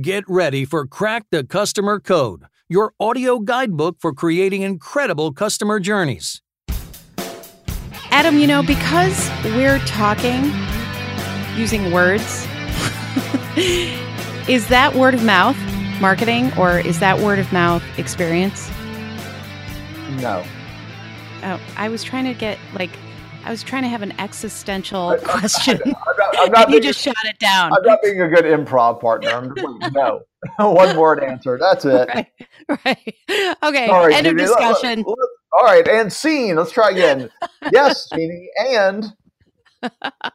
Get ready for Crack the Customer Code, your audio guidebook for creating incredible customer journeys. Adam, you know, because we're talking using words, is that word of mouth marketing or is that word of mouth experience? No. Oh, I was trying to get like I was trying to have an existential question. I, am not, I'm not you just shot it down. I'm not being a good improv partner. I'm like, no. One word answer. That's it. Right. right. Okay. Sorry, End Jeannie. of discussion. Look, look, look. All right. And scene. Let's try again. yes, Jeannie. And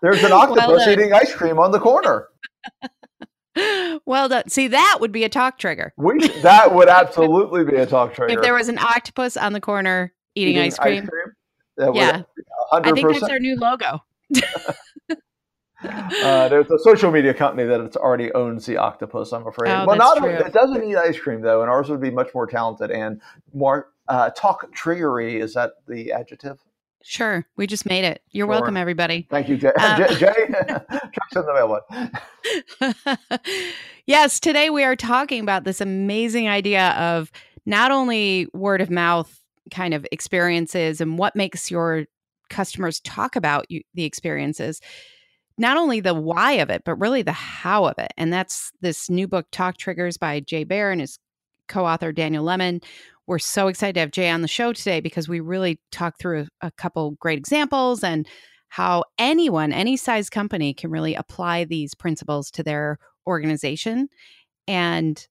there's an octopus well eating ice cream on the corner. Well done. See, that would be a talk trigger. We, that would absolutely be a talk trigger. If there was an octopus on the corner eating, eating ice cream. Ice cream yeah. 100%. I think that's our new logo. uh, there's a social media company that it's already owns the octopus. I'm afraid. Oh, well, not it doesn't eat ice cream though, and ours would be much more talented and more uh, talk triggery. Is that the adjective? Sure, we just made it. You're sure. welcome, everybody. Thank you, Jay. Uh, Jay, in the mailbox. yes, today we are talking about this amazing idea of not only word of mouth kind of experiences and what makes your customers talk about you, the experiences not only the why of it but really the how of it and that's this new book talk triggers by jay Baer and his co-author daniel Lemin. we're so excited to have jay on the show today because we really talked through a couple great examples and how anyone any size company can really apply these principles to their organization and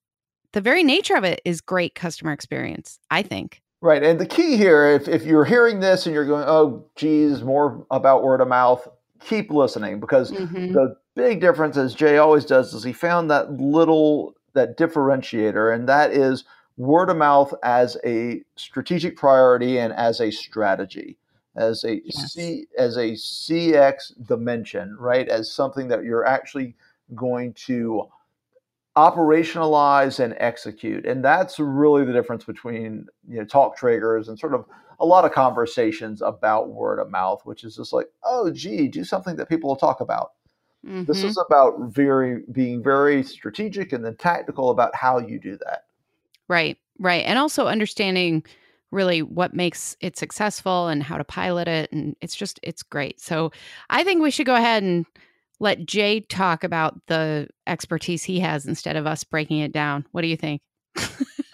the very nature of it is great customer experience i think Right. And the key here, if, if you're hearing this and you're going, oh, geez, more about word of mouth, keep listening because mm-hmm. the big difference, as Jay always does, is he found that little, that differentiator, and that is word of mouth as a strategic priority and as a strategy as a yes. C, as a CX dimension, right? As something that you're actually going to operationalize and execute. And that's really the difference between you know talk triggers and sort of a lot of conversations about word of mouth which is just like oh gee do something that people will talk about. Mm-hmm. this is about very being very strategic and then tactical about how you do that. Right right and also understanding really what makes it successful and how to pilot it and it's just it's great. So i think we should go ahead and let Jay talk about the expertise he has instead of us breaking it down. What do you think?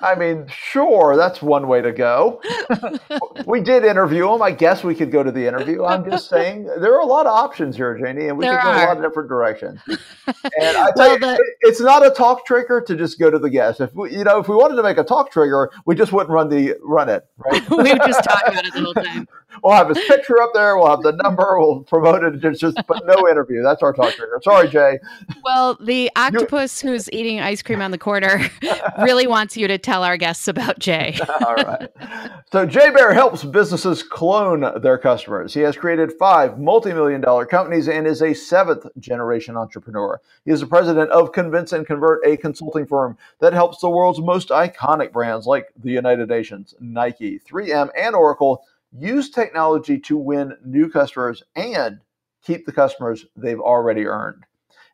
I mean, sure, that's one way to go. we did interview him. I guess we could go to the interview. I'm just saying there are a lot of options here, Janie, and we there could go a lot of different directions. And I tell well, you, the- it's not a talk trigger to just go to the guest. If we, you know, if we wanted to make a talk trigger, we just wouldn't run the run it, right? we would just talk about it the whole time. We'll have his picture up there. We'll have the number. We'll promote it. Just, just but no interview. That's our talk trigger. Sorry, Jay. Well, the octopus who's eating ice cream on the corner really wants you to tell our guests about Jay. All right. So Jay Baer helps businesses clone their customers. He has created five multi-million dollar companies and is a seventh generation entrepreneur. He is the president of Convince and Convert, a consulting firm that helps the world's most iconic brands like the United Nations, Nike, 3M, and Oracle use technology to win new customers and keep the customers they've already earned.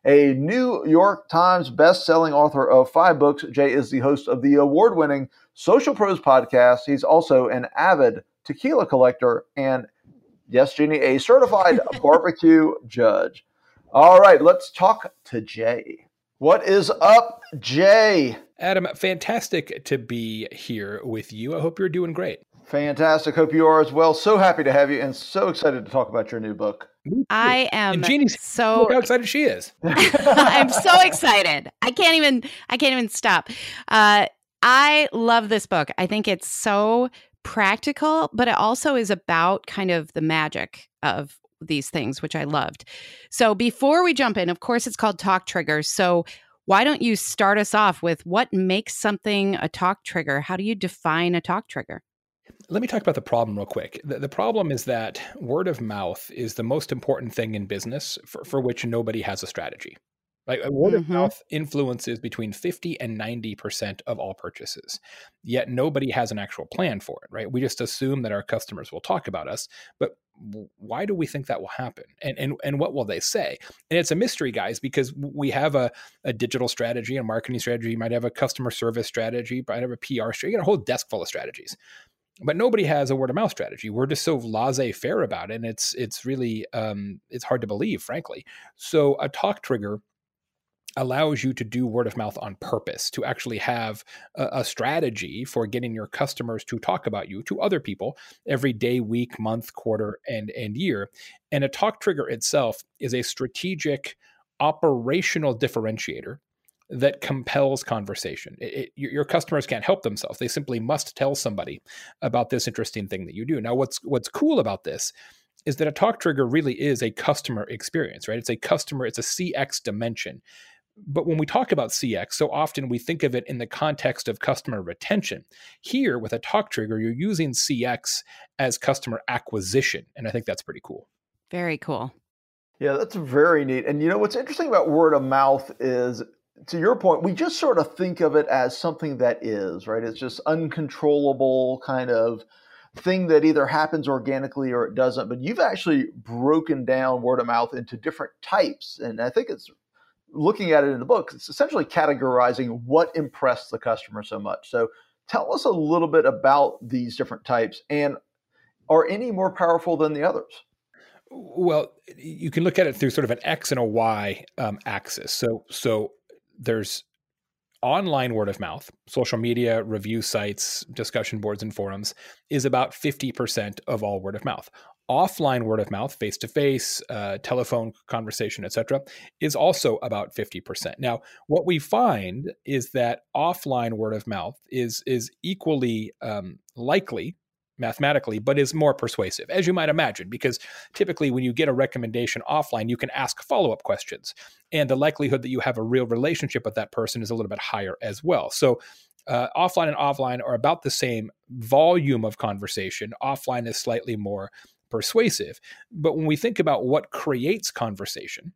A New York Times best-selling author of five books, Jay is the host of the award-winning Social Pros podcast. He's also an avid tequila collector and, yes, Jeannie, a certified barbecue judge. All right, let's talk to Jay. What is up, Jay? Adam, fantastic to be here with you. I hope you're doing great. Fantastic. Hope you are as well. So happy to have you and so excited to talk about your new book. I am and Jeannie's so how excited she is. I'm so excited. I can't even I can't even stop. Uh, I love this book. I think it's so practical, but it also is about kind of the magic of these things, which I loved. So before we jump in, of course, it's called Talk Triggers. So why don't you start us off with what makes something a talk trigger? How do you define a talk trigger? Let me talk about the problem real quick. The, the, problem is that word of mouth is the most important thing in business for, for which nobody has a strategy. Like word mm-hmm. of mouth influences between 50 and 90% of all purchases. Yet nobody has an actual plan for it, right? We just assume that our customers will talk about us, but why do we think that will happen? And and and what will they say? And it's a mystery, guys, because we have a, a digital strategy, a marketing strategy, you might have a customer service strategy, you might have a PR strategy, you got a whole desk full of strategies but nobody has a word of mouth strategy. We're just so laissez faire about it, and it's it's really um, it's hard to believe, frankly. So a talk trigger allows you to do word of mouth on purpose to actually have a, a, strategy for getting your customers to talk about you to other people every day week month quarter and and year and a talk trigger itself is a strategic operational differentiator that compels conversation. It, it, your customers can't help themselves; they simply must tell somebody about this interesting thing that you do. Now, what's what's cool about this is that a talk trigger really is a customer experience, right? It's a customer, it's a CX dimension. But when we talk about CX, so often we think of it in the context of customer retention. Here, with a talk trigger, you're using CX as customer acquisition. And I think that's pretty cool. Very cool. Yeah, that's very neat. And you know what's interesting about word of mouth is to your point, we just sort of think of it as something that is, right? It's just uncontrollable kind of thing that either happens organically or it doesn't. But you've actually broken down word of mouth into different types. And I think it's looking at it in the book, it's essentially categorizing what impressed the customer so much. So tell us a little bit about these different types and are any more powerful than the others? Well, you can look at it through sort of an X and a Y um, axis. So, so there's online word of mouth, social media, review sites, discussion boards, and forums is about 50% of all word of mouth. Offline word of mouth, face to face, telephone conversation, etc., is also about 50%. Now, what we find is that offline word of mouth is is equally um, likely mathematically, but is more persuasive, as you might imagine, because typically when you get a recommendation offline, you can ask follow up questions. And the likelihood that you have a real relationship with that person is a little bit higher as well. So, uh, offline and offline are about the same volume of conversation. Offline is slightly more persuasive. But when we think about what creates conversation,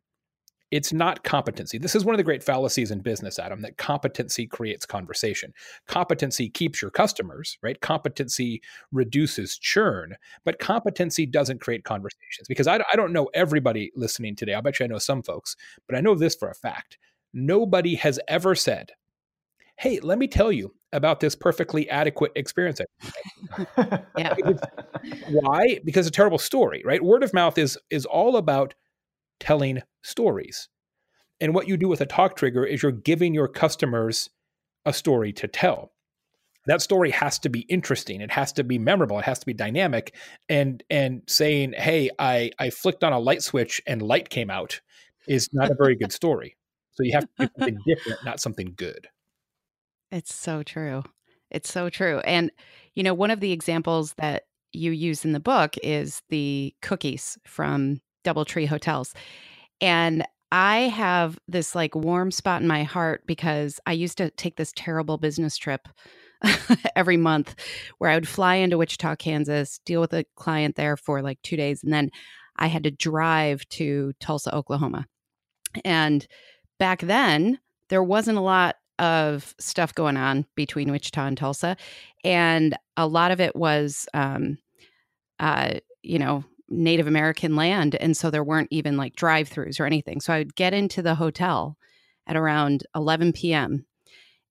it's not competency. This is one of the great fallacies in business, Adam, that competency creates conversation. Competency keeps your customers, right? Competency reduces churn, but competency doesn't create conversations because I, I don't know everybody listening today. I bet you I know some folks, but I know this for a fact. Nobody has ever said, Hey, let me tell you about this perfectly adequate experience. yeah. Why? Because a terrible story, right? Word of mouth is is all about telling stories. And what you do with a talk trigger is you're giving your customers a story to tell. That story has to be interesting. It has to be memorable. It has to be dynamic. And and saying, "Hey, I I flicked on a light switch and light came out," is not a very good story. So you have to do something different, not something good. It's so true. It's so true. And you know, one of the examples that you use in the book is the cookies from Doubletree Hotels. And I have this like warm spot in my heart because I used to take this terrible business trip every month where I would fly into Wichita, Kansas, deal with a client there for like two days, and then I had to drive to Tulsa, Oklahoma. And back then, there wasn't a lot of stuff going on between Wichita and Tulsa. And a lot of it was, um, uh, you know, Native American land. And so there weren't even like drive throughs or anything. So I would get into the hotel at around 11 p.m.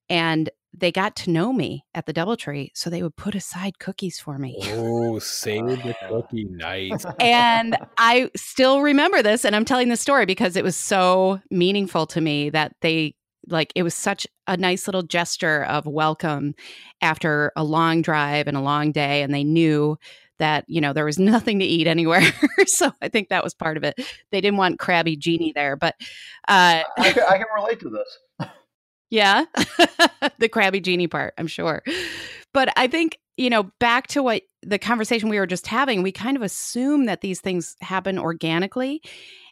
and they got to know me at the Doubletree. So they would put aside cookies for me. Oh, save the cookie night. and I still remember this. And I'm telling the story because it was so meaningful to me that they like it was such a nice little gesture of welcome after a long drive and a long day and they knew that you know there was nothing to eat anywhere. So i think that was part of it. They didn't want crabby Jeannie there but uh, I, can, I can relate to this. Yeah? The crabby Jeannie part i'm sure. But i think you know back to what the conversation we were just having we kind of assume that these things happen organically.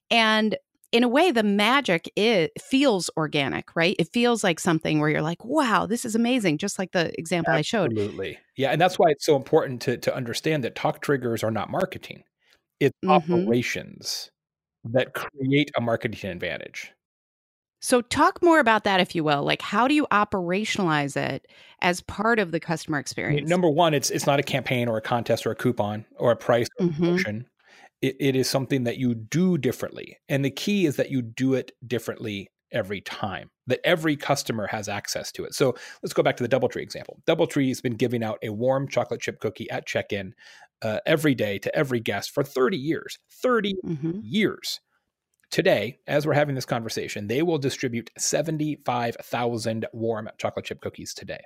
And in a way the magic it feels organic right it feels like something where you're like wow this is amazing just like the example absolutely. i showed absolutely yeah and that's why it's so important to to understand that talk triggers are not marketing it's mm-hmm. operations that create a marketing advantage So, talk more about that, if you will. Like, how do you operationalize it as part of the customer experience? Number one, it's it's not a campaign or a contest or a coupon or a price or mm-hmm. promotion. It, it is something that you do differently, and the key is that you do it differently every time. That every customer has access to it. So let's go back to the DoubleTree example. DoubleTree has been giving out a warm chocolate chip cookie at check-in uh, every day to every guest for 30 years. 30 mm-hmm. years Today, as we're having this conversation, they will distribute 75,000 warm chocolate chip cookies today.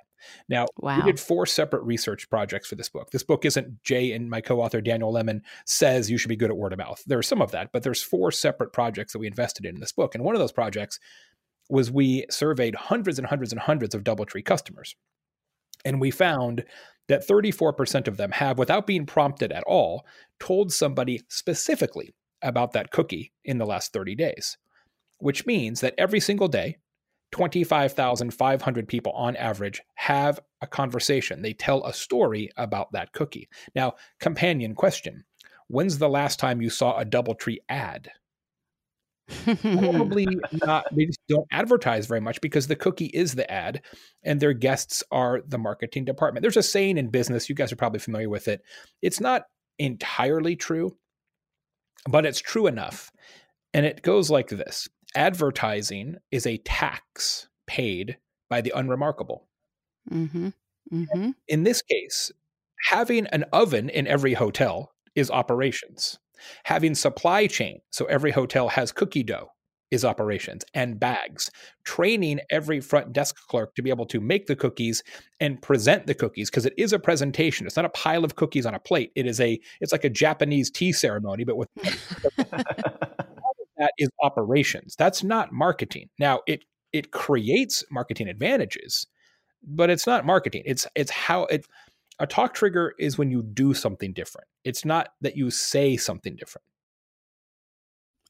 Now, wow. we did four separate research projects for this book. This book isn't Jay and my co-author Daniel Lemin says you should be good at word of mouth. There's some of that, but there's four separate projects that we invested in in this book. And one of those projects was we surveyed hundreds and hundreds and hundreds of DoubleTree customers. And we found that 34% of them have, without being prompted at all, told somebody specifically about that cookie in the last 30 days, which means that every single day, 25,500 people on average have a conversation. They tell a story about that cookie. Now, companion question When's the last time you saw a Doubletree ad? Probably not. They just don't advertise very much because the cookie is the ad and their guests are the marketing department. There's a saying in business, you guys are probably familiar with it. It's not entirely true, but it's true enough. And it goes like this advertising is a tax paid by the unremarkable. Mm-hmm. Mm-hmm. In this case, having an oven in every hotel is operations. Having supply chain, so every hotel has cookie dough, is operations and bags. Training mm. every front desk clerk to be able to make the cookies and present the cookies because it is a presentation. It's not a pile of cookies on a plate. It is a it's like a Japanese tea ceremony, but with that is operations. That's not marketing. Now it it creates marketing advantages, but it's not marketing. It's it's how it a talk trigger is when you do something different. It's not that you say something different.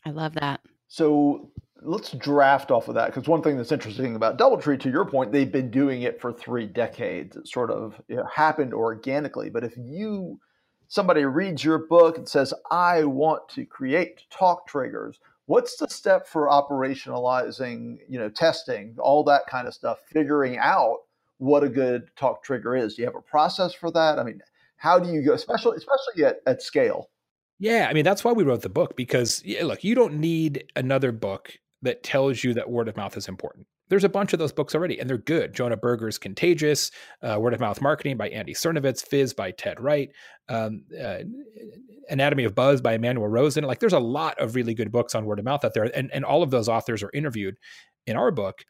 I love that. So let's draft off of that because one thing that's interesting about DoubleTree, to your point, they've been doing it for three decades. It sort of you know, happened organically. But if you somebody reads your book and says, "I want to create talk triggers," what's the step for operationalizing, you know, testing, all that kind of stuff, figuring out what a good talk trigger is? Do you have a process for that? I mean, how do you go, especially especially at, at scale? Yeah, I mean that's why we wrote the book because yeah, look, you don't need another book that tells you that word of mouth is important. There's a bunch of those books already, and they're good. Jonah Berger's Contagious, uh, Word of Mouth Marketing by Andy Sernovitz, Fizz by Ted Wright, um, uh, Anatomy of Buzz by Emmanuel Rosen. Like, there's a lot of really good books on word of mouth out there, and, and all of those authors are interviewed in our book.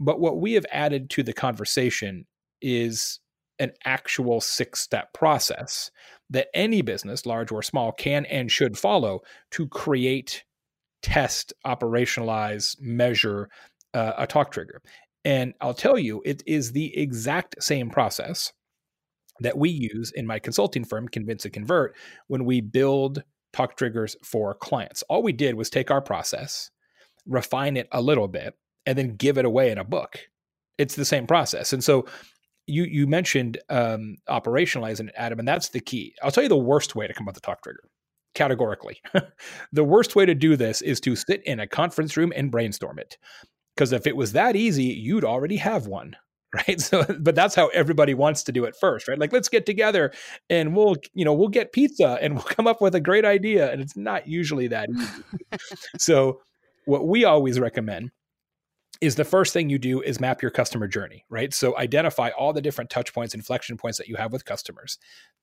But what we have added to the conversation is an actual six step process that any business, large or small, can and should follow to create, test, operationalize, measure uh, a talk trigger. And I'll tell you, it is the exact same process that we use in my consulting firm, Convince and Convert, when we build talk triggers for clients. All we did was take our process, refine it a little bit, and then give it away in a book. It's the same process. And so you you mentioned um, operationalizing it, Adam, and that's the key. I'll tell you the worst way to come up with the talk trigger, categorically. the worst way to do this is to sit in a conference room and brainstorm it, because if it was that easy, you'd already have one, right? So, but that's how everybody wants to do it first, right? Like, let's get together and we'll, you know, we'll get pizza and we'll come up with a great idea, and it's not usually that easy. so, what we always recommend is the first thing you do is map your customer journey, right? So identify all the different touch points, inflection points that you have with customers.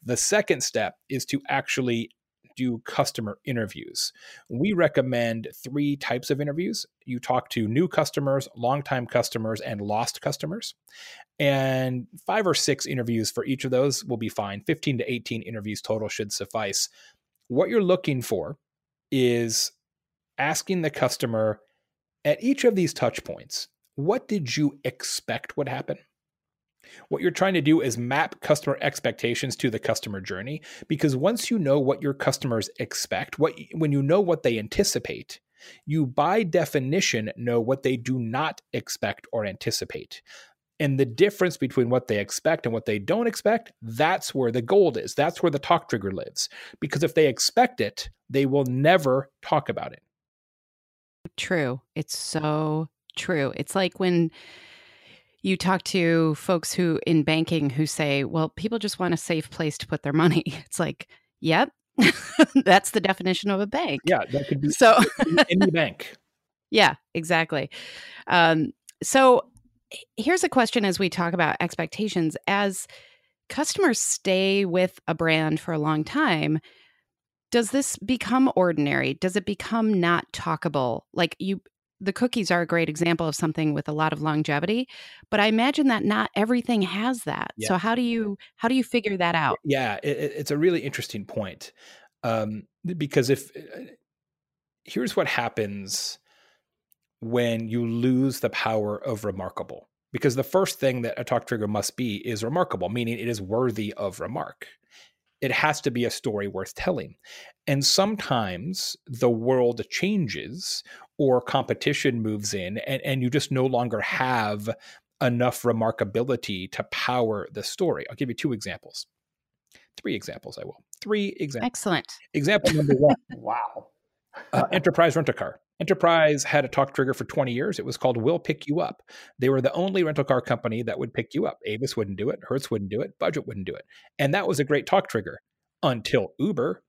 The second step is to actually do customer interviews. We recommend three types of interviews. You talk to new customers, longtime customers, and lost customers. And five or six interviews for each of those will be fine. 15 to 18 interviews total should suffice. What you're looking for is asking the customer at each of these touch points, what did you expect would happen? What you're trying to do is map customer expectations to the customer journey because once you know what your customers expect, what when you know what they anticipate, you by definition know what they do not expect or anticipate. And the difference between what they expect and what they don't expect, that's where the gold is. That's where the talk trigger lives. Because if they expect it, they will never talk about it true. It's so true. It's like when you talk to folks who in banking who say, well, people just want a safe place to put their money. It's like, yep, that's the definition of a bank. Yeah, that could be so any bank. Yeah, exactly. Um, so here's a question as we talk about expectations. As customers stay with a brand for a long time, does this become ordinary? Does it become not talkable? Like you the cookies are a great example of something with a lot of longevity, but I imagine that not everything has that. Yeah. So how do you how do you figure that out? Yeah, it, it's a really interesting point um, because if uh, here's what happens when you lose the power of remarkable, because the first thing that a talk trigger must be is remarkable, meaning it is worthy of remark it has to be a story worth telling. And sometimes the world changes or competition moves in, and, and you just no longer have enough remarkability to power the story. I'll give you two examples. Three examples, I will. Three examples. Excellent. Example number one. wow. uh, Enterprise Rent a Car. Enterprise had a talk trigger for 20 years. It was called We'll Pick You Up. They were the only rental car company that would pick you up. Avis wouldn't do it. Hertz wouldn't do it. Budget wouldn't do it. And that was a great talk trigger until Uber.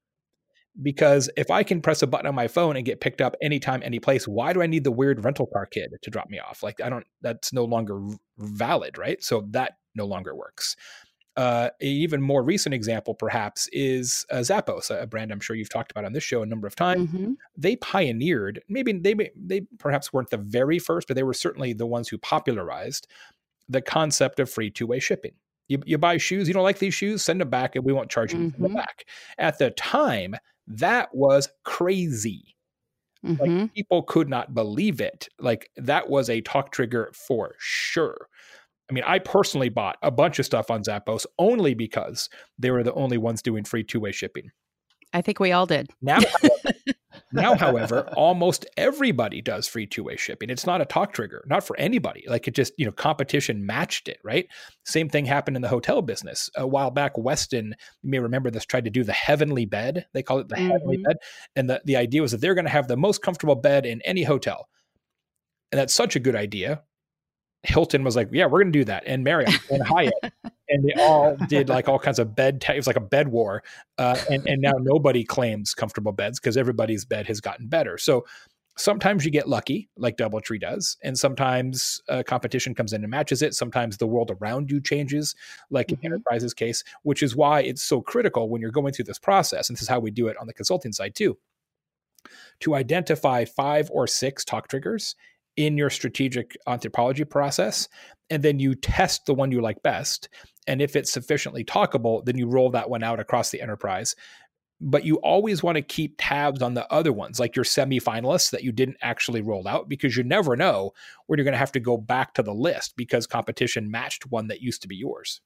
Because if I can press a button on my phone and get picked up anytime, any place, why do I need the weird rental car kid to drop me off? Like, I don't, that's no longer valid, right? So that no longer works. Uh, an even more recent example, perhaps, is uh, Zappos, a brand I'm sure you've talked about on this show a number of times. Mm-hmm. They pioneered, maybe they they perhaps weren't the very first, but they were certainly the ones who popularized the concept of free two way shipping. You, you buy shoes, you don't like these shoes, send them back, and we won't charge you mm-hmm. them back. At the time, that was crazy. Mm-hmm. Like people could not believe it. Like that was a talk trigger for sure. I mean, I personally bought a bunch of stuff on Zappos only because they were the only ones doing free two way shipping. I think we all did. Now, however, now, however, almost everybody does free two way shipping. It's not a talk trigger, not for anybody. Like it just, you know, competition matched it, right? Same thing happened in the hotel business. A while back, Westin, you may remember this, tried to do the heavenly bed. They call it the mm-hmm. heavenly bed. And the, the idea was that they're going to have the most comfortable bed in any hotel. And that's such a good idea Hilton was like, "Yeah, we're going to do that," and Marriott and Hyatt, and they all did like all kinds of bed. T- it was like a bed war, uh, and and now nobody claims comfortable beds because everybody's bed has gotten better. So sometimes you get lucky, like DoubleTree does, and sometimes uh, competition comes in and matches it. Sometimes the world around you changes, like mm-hmm. in Enterprise's case, which is why it's so critical when you're going through this process. And this is how we do it on the consulting side too to identify five or six talk triggers in your strategic anthropology process. And then you test the one you like best. And if it's sufficiently talkable, then you roll that one out across the enterprise. But you always want to keep tabs on the other ones, like your semi-finalists that you didn't actually roll out, because you never know when you're going to have to go back to the list because competition matched one that used to be yours.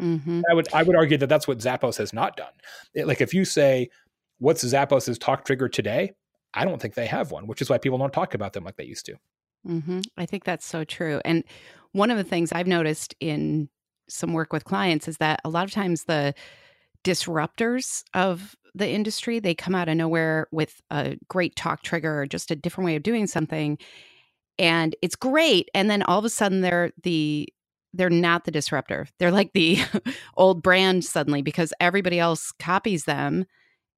Mm-hmm. I would I would argue that that's what Zappos has not done. It, like if you say, "What's Zappos's talk trigger today?" I don't think they have one, which is why people don't talk about them like they used to. Mm-hmm. I think that's so true. And one of the things I've noticed in some work with clients is that a lot of times the disruptors of the industry they come out of nowhere with a great talk trigger or just a different way of doing something and it's great and then all of a sudden they're the they're not the disruptor they're like the old brand suddenly because everybody else copies them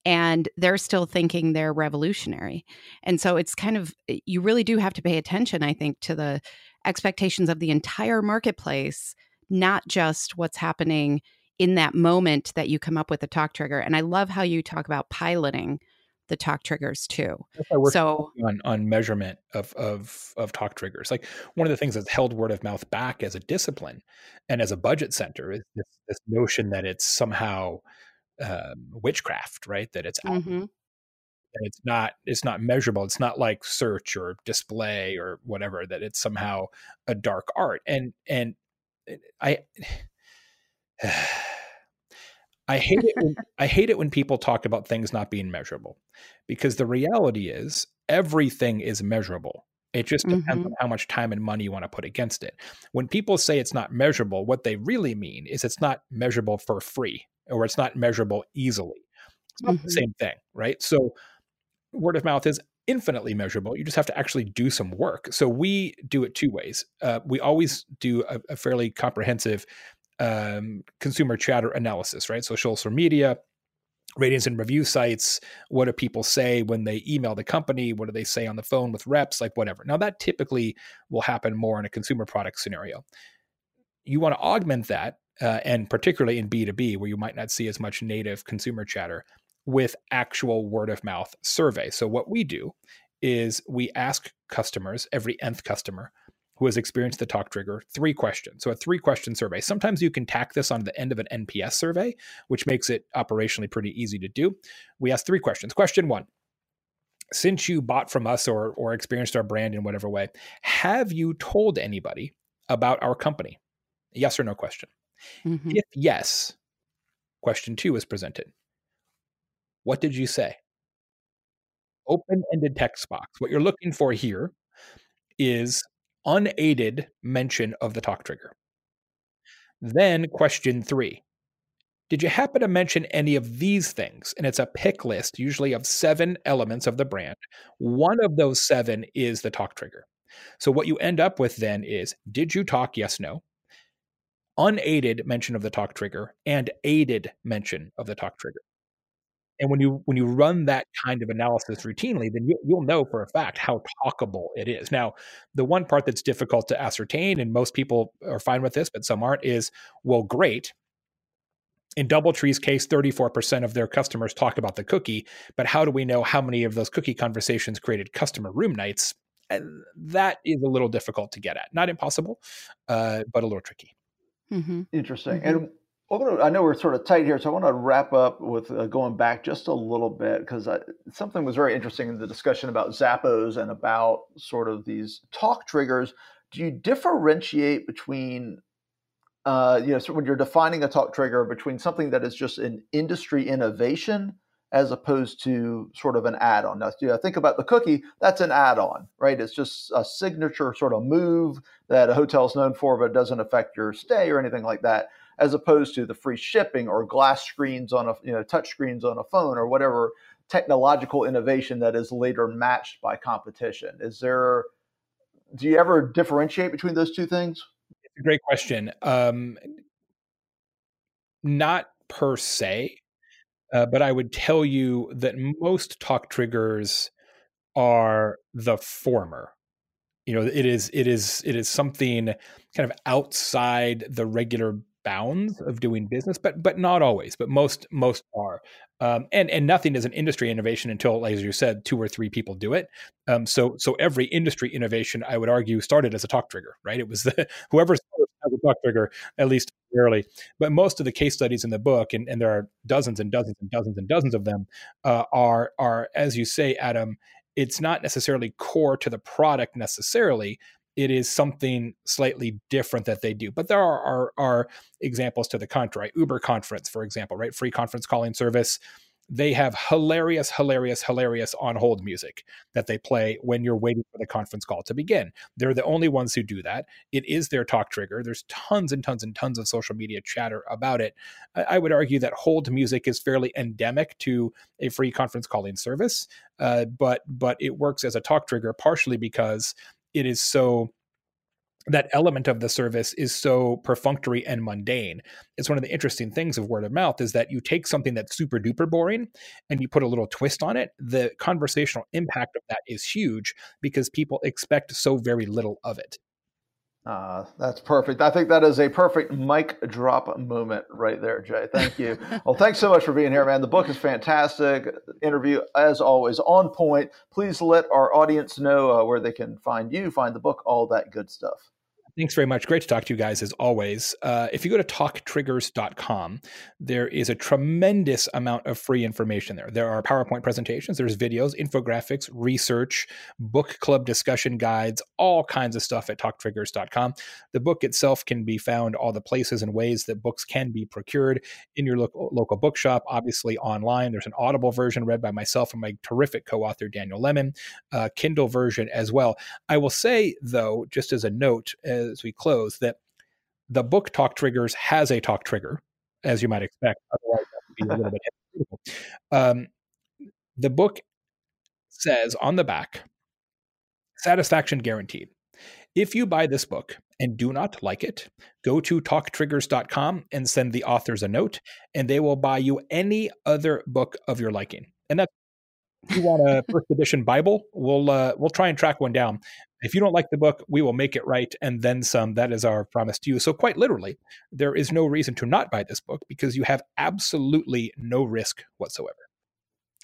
and they're still thinking they're revolutionary. And so it's kind of, eh, you really do have to pay attention, I think, to the expectations of the entire marketplace, not just what's happening in that moment that you come up with a talk trigger. And I love how you talk about piloting the talk triggers too. So on, on measurement of, of of talk triggers, like one of the things that's held word of mouth back as a discipline and as a budget center is this, this notion that it's somehow um, witchcraft, right? That it's mm-hmm. it's not it's not measurable. It's not like search or display or whatever. That it's somehow a dark art. And and eh, I. I hate it. When, I hate it when people talk about things not being measurable, because the reality is everything is measurable. It just depends mm-hmm. on how much time and money you want to put against it. When people say it's not measurable, what they really mean is it's not measurable for free or it's not measurable easily. It's not mm-hmm. the same thing, right? So word of mouth is infinitely measurable. You just have to actually do some work. So we do it two ways. Uh, we always do a, a fairly comprehensive um, consumer chatter analysis, right? So social media, ratings and review sites what do people say when they email the company what do they say on the phone with reps like whatever now that typically will happen more in a consumer product scenario you want to augment that uh, and particularly in b2b where you might not see as much native consumer chatter with actual word of mouth survey so what we do is we ask customers every nth customer who has experienced the talk trigger three questions. So a three question survey. Sometimes you can tack this on the end of an NPS survey, which makes it operationally pretty easy to do. We ask three questions. Question one. Since you bought from us or, or experienced our brand in whatever way, have you told anybody about our company? Yes or no question. Mm-hmm. If yes, question two is presented. What did you say? Open ended text box. What you're looking for here is unaided mention of the talk trigger. Then, question three Did you happen to mention any of these things? And it's a pick list, usually of seven elements of the brand. One of those seven is the talk trigger. So, what you end up with then is Did you talk? Yes, no. Unaided mention of the talk trigger and aided mention of the talk trigger. And when you when you run that kind of analysis routinely, then you, you'll know for a fact how talkable it is. Now, the one part that's difficult to ascertain, and most people are fine with this, but some aren't, is well, great. In DoubleTree's case, 34% of their customers talk about the cookie, but how do we know how many of those cookie conversations created customer room nights? And that is a little difficult to get at. Not impossible, uh, but a little tricky. Mm-hmm. Interesting. Mm-hmm. And I know we're sort of tight here, so I want to wrap up with uh, going back just a little bit because something was very interesting in the discussion about Zappos and about sort of these talk triggers. Do you differentiate between, uh, you know, so when you're defining a talk trigger between something that is just an industry innovation as opposed to sort of an add-on? Now, know, think about the cookie. That's an add-on, right? It's just a signature sort of move that a hotel is known for, but it doesn't affect your stay or anything like that as opposed to the free shipping or glass screens on a you know touch screens on a phone or whatever technological innovation that is later matched by competition is there do you ever differentiate between those two things great question um, not per se uh, but i would tell you that most talk triggers are the former you know it is it is it is something kind of outside the regular bounds of doing business, but but not always, but most most are. Um, and and nothing is an industry innovation until, as you said, two or three people do it. Um, so so every industry innovation, I would argue, started as a talk trigger, right? It was the, whoever has a talk trigger, at least early. But most of the case studies in the book, and, and there are dozens and dozens and dozens and dozens of them, uh, are are as you say, Adam. It's not necessarily core to the product necessarily, it is something slightly different that they do. But there are, are, are examples to the contrary. Uber Conference, for example, right? Free conference calling service. They have hilarious, hilarious, hilarious on hold music that they play when you're waiting for the conference call to begin. They're the only ones who do that. It is their talk trigger. There's tons and tons and tons of social media chatter about it. I would argue that hold music is fairly endemic to a free conference calling service, uh, but but it works as a talk trigger partially because it is so that element of the service is so perfunctory and mundane. It's one of the interesting things of word of mouth is that you take something that's super duper boring and you put a little twist on it. The conversational impact of that is huge because people expect so very little of it. Uh, that's perfect. I think that is a perfect mic drop moment right there, Jay. Thank you. well, thanks so much for being here, man. The book is fantastic. Interview, as always, on point. Please let our audience know uh, where they can find you, find the book, all that good stuff. Thanks very much. Great to talk to you guys as always. Uh, if you go to talktriggers.com, there is a tremendous amount of free information there. There are PowerPoint presentations, there's videos, infographics, research, book club discussion guides, all kinds of stuff at talktriggers.com. The book itself can be found all the places and ways that books can be procured in your local, local bookshop, obviously online. There's an Audible version read by myself and my terrific co author, Daniel Lemin, uh, Kindle version as well. I will say, though, just as a note, uh, as we close that the book Talk Triggers has a talk trigger, as you might expect. Otherwise, that would be a little bit um, the book says on the back satisfaction guaranteed. If you buy this book and do not like it, go to talktriggers.com and send the authors a note, and they will buy you any other book of your liking. And that's if you want a first edition Bible, we'll uh, we'll try and track one down. If you don't like the book, we will make it right and then some. That is our promise to you. So quite literally, there is no reason to not buy this book because you have absolutely no risk whatsoever.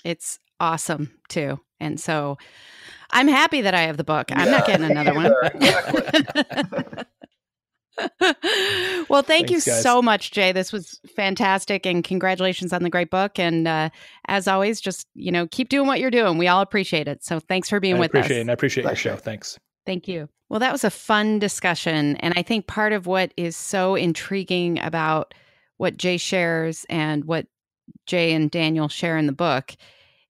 It's awesome too. And so I'm happy that I have the book. I'm not getting another one. well, thank Thanks, you guys. so much, Jay. This was fantastic, and congratulations on the great book. And uh, as always, just you know, keep doing what you're doing. We all appreciate it. So thanks for being I with appreciate us. It, and I appreciate Thanks. your show. Thanks. Thank you. Well, that was a fun discussion, and I think part of what is so intriguing about what Jay shares and what Jay and Daniel share in the book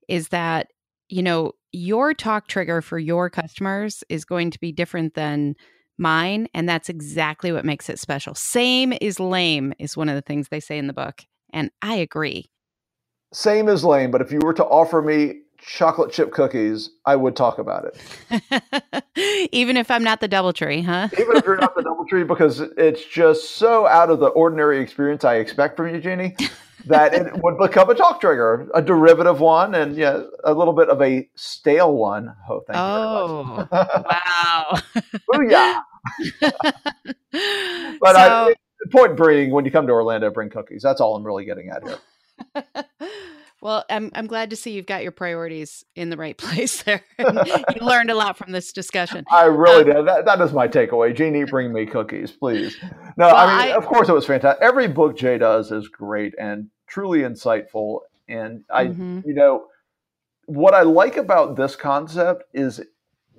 is that you know your talk trigger for your customers is going to be different than mine. And that's exactly what makes it special. Same is lame, is one of the things they say in the book. And I agree. Same is lame, but if you were to offer me chocolate chip cookies, I would talk about it. Even if I'm not the Doubletree, huh? Even if you're not the Doubletree, because it's just so out of the ordinary experience I expect from you, Jeannie that it would become a talk trigger, a derivative one, and yeah, a little bit of a stale one. Oh, thank oh, you wow. Booyah. but so, I, point being, when you come to Orlando, bring cookies. That's all I'm really getting at here. Well, I'm I'm glad to see you've got your priorities in the right place there. you learned a lot from this discussion. I really um, did. That, that is my takeaway. Jeannie, bring me cookies, please. No, well, I mean, I, of course, it was fantastic. Every book Jay does is great and truly insightful. And I, mm-hmm. you know, what I like about this concept is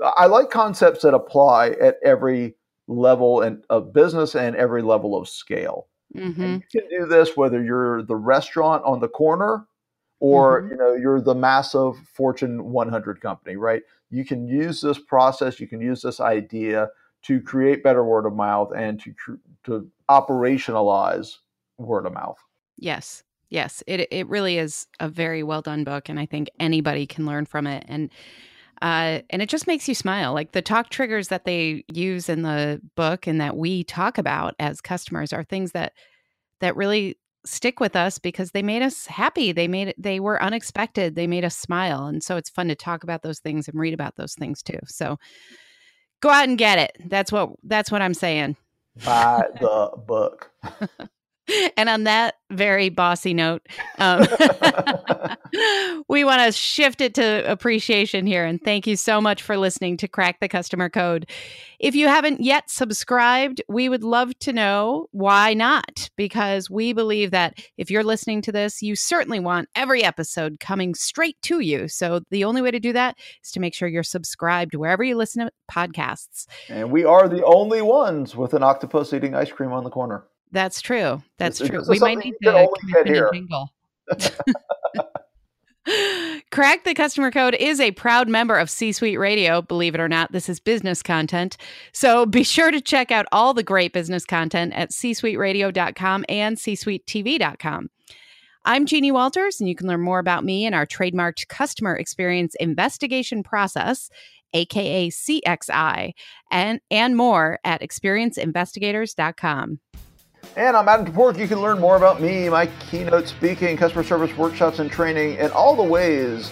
I like concepts that apply at every level in, of business and every level of scale. Mm-hmm. you can do this whether you're the restaurant on the corner or mm-hmm. you know you're the massive fortune 100 company right you can use this process you can use this idea to create better word of mouth and to to operationalize word of mouth yes yes it it really is a very well done book and i think anybody can learn from it and uh, and it just makes you smile. Like the talk triggers that they use in the book and that we talk about as customers are things that that really stick with us because they made us happy. They made it, they were unexpected. They made us smile. And so it's fun to talk about those things and read about those things too. So go out and get it. That's what that's what I'm saying. Buy the book. and on that very bossy note, um, we want to shift it to appreciation here. And thank you so much for listening to Crack the Customer Code. If you haven't yet subscribed, we would love to know why not, because we believe that if you're listening to this, you certainly want every episode coming straight to you. So the only way to do that is to make sure you're subscribed wherever you listen to podcasts. And we are the only ones with an octopus eating ice cream on the corner. That's true. That's true. We might need to commission a jingle. Crack the Customer Code is a proud member of C Suite Radio. Believe it or not, this is business content. So be sure to check out all the great business content at csuiteradio.com and csuitetv.com. I'm Jeannie Walters, and you can learn more about me and our trademarked customer experience investigation process, aka CXI, and, and more at experienceinvestigators.com. And I'm Adam Toporek. You can learn more about me, my keynote speaking, customer service workshops, and training, and all the ways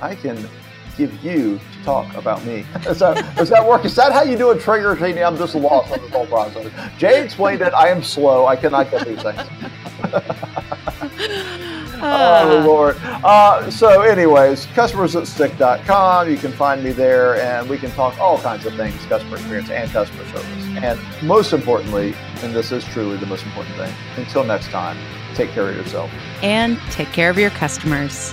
I can give you to talk about me. so, does that work? Is that how you do a trigger training? I'm just lost on this whole process. Jay explained it. I am slow. I cannot get these things. oh, Lord. Uh, so, anyways, customersthatstick.com. You can find me there, and we can talk all kinds of things customer experience and customer service. And most importantly, and this is truly the most important thing, until next time, take care of yourself. And take care of your customers.